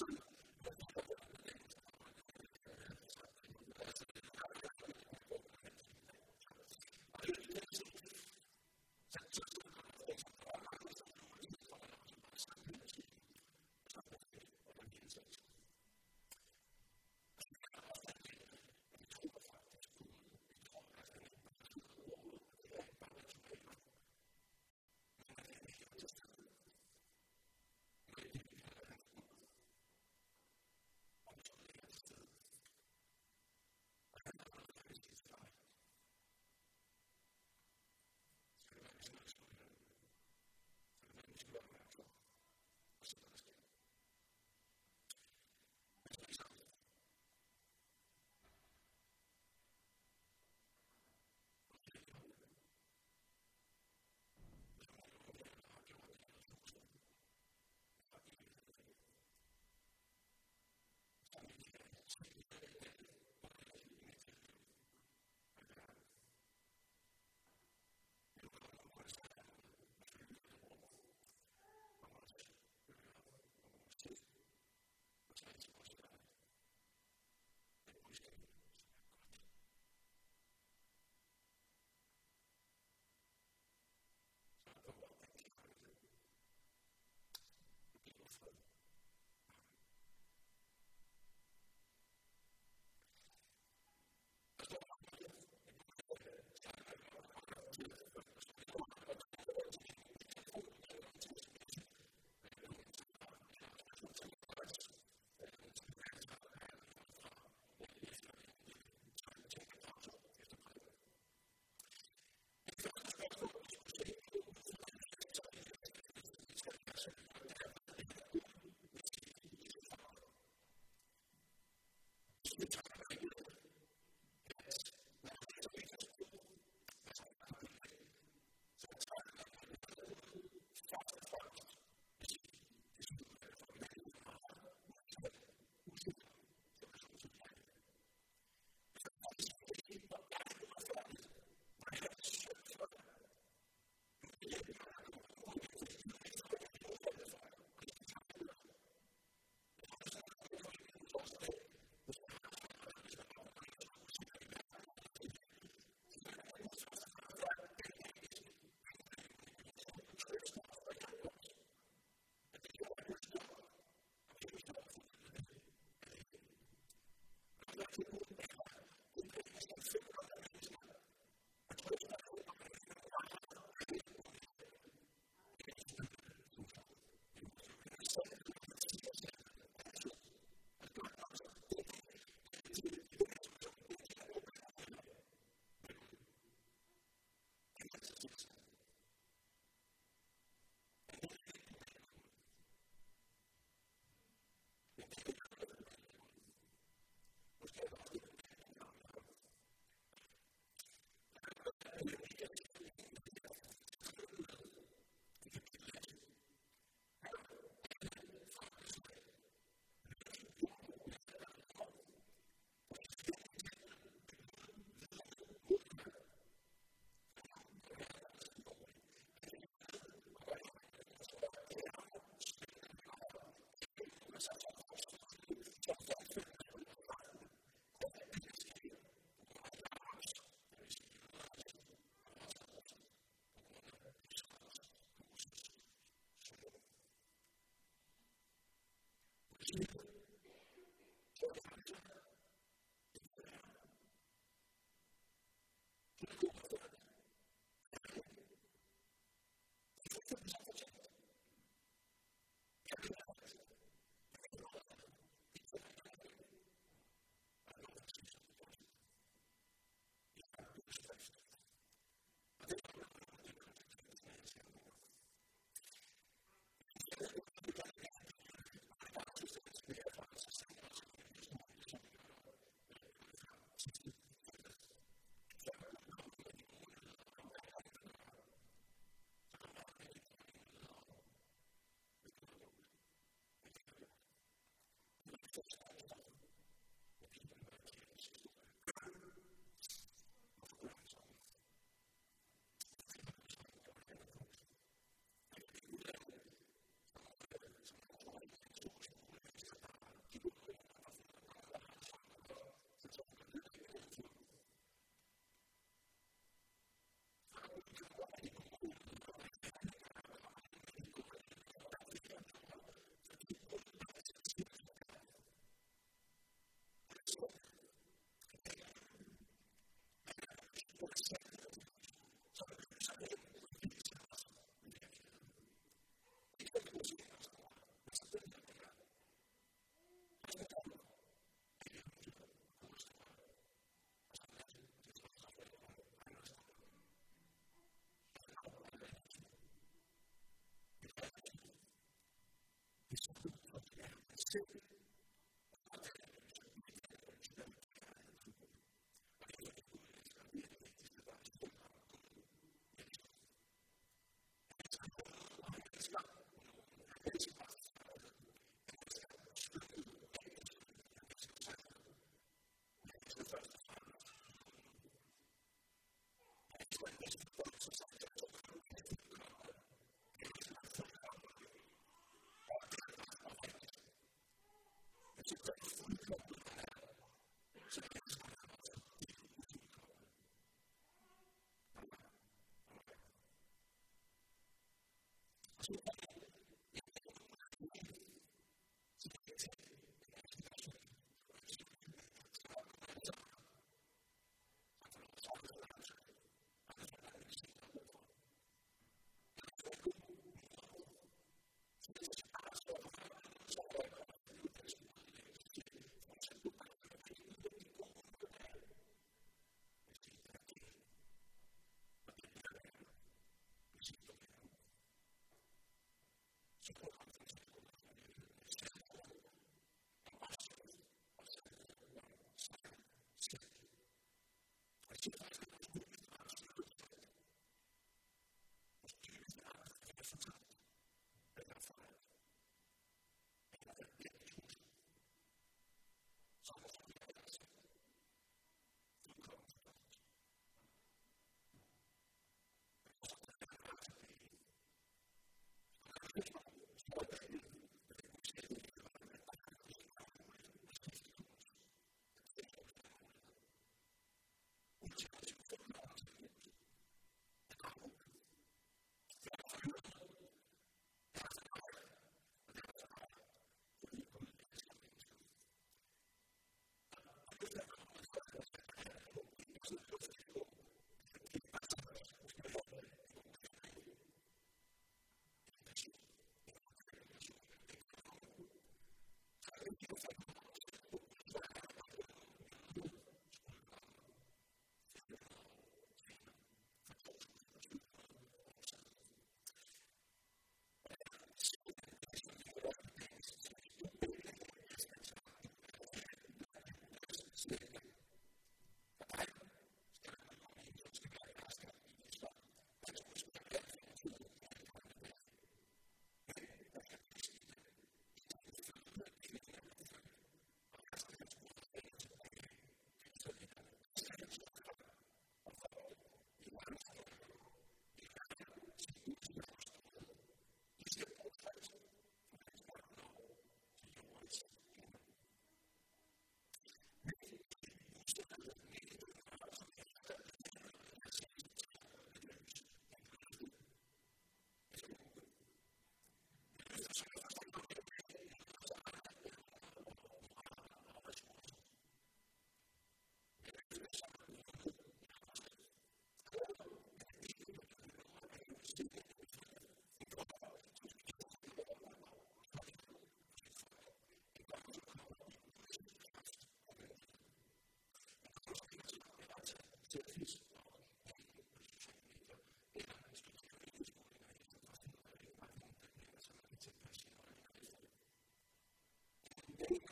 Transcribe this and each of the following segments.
sermon was to difficult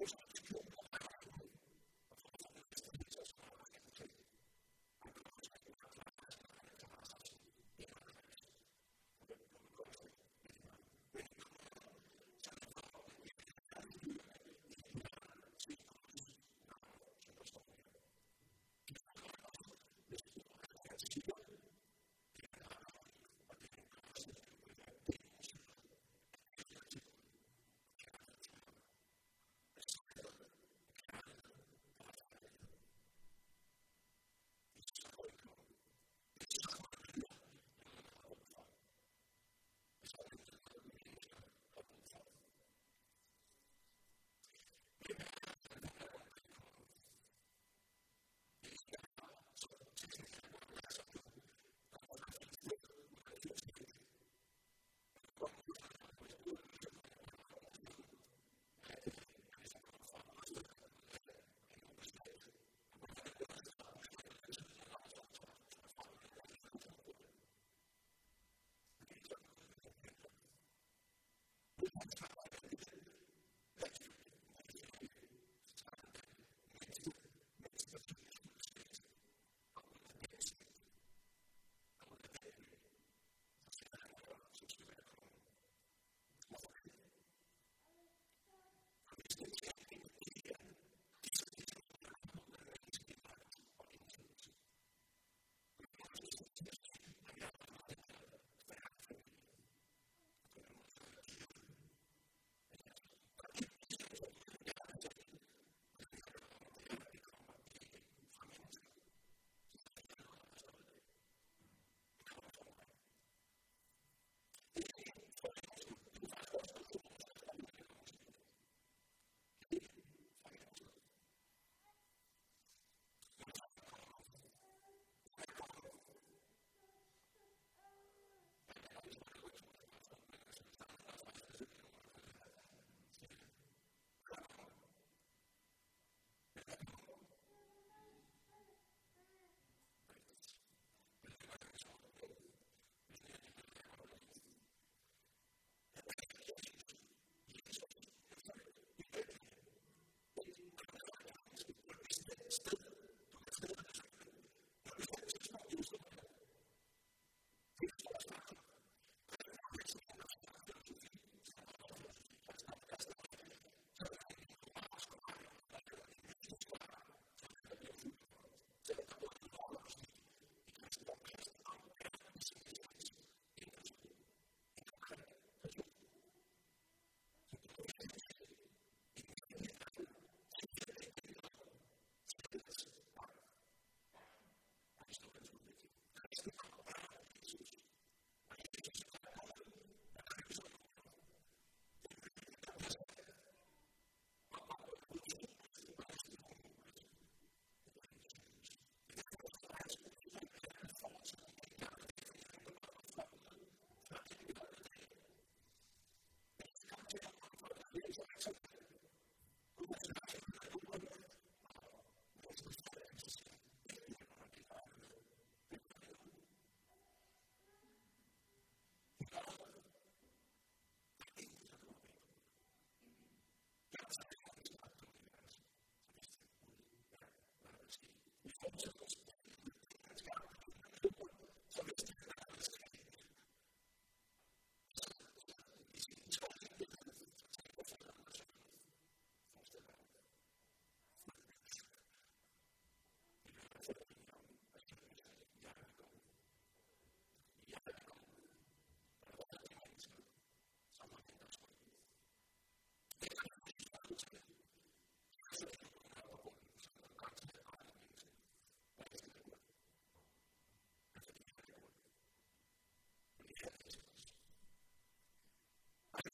Christians.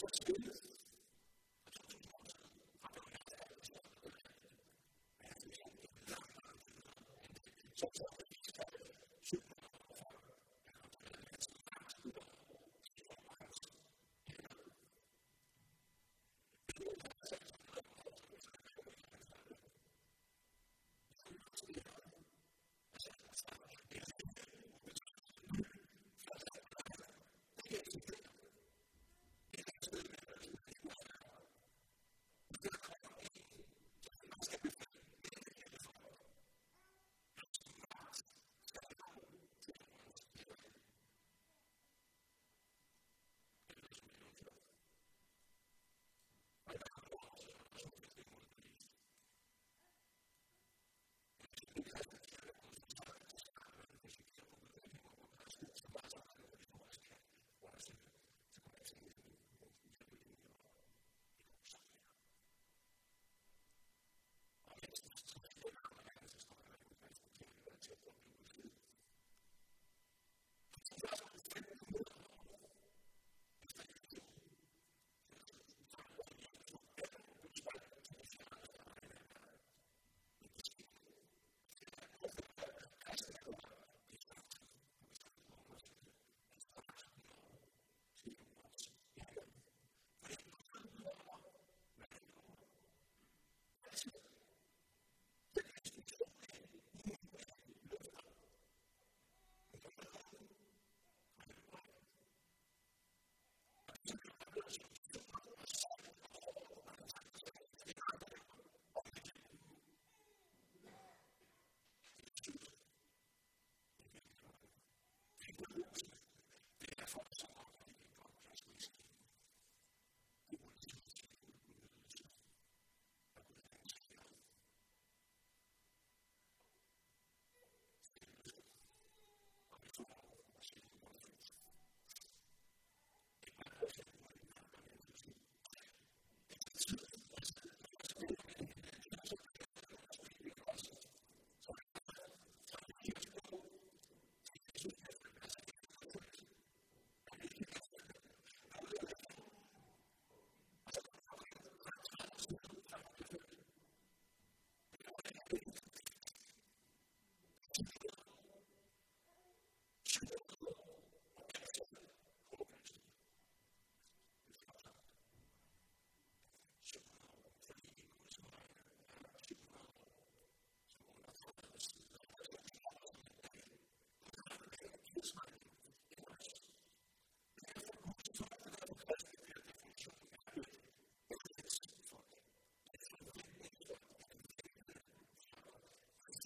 Just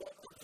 Jesus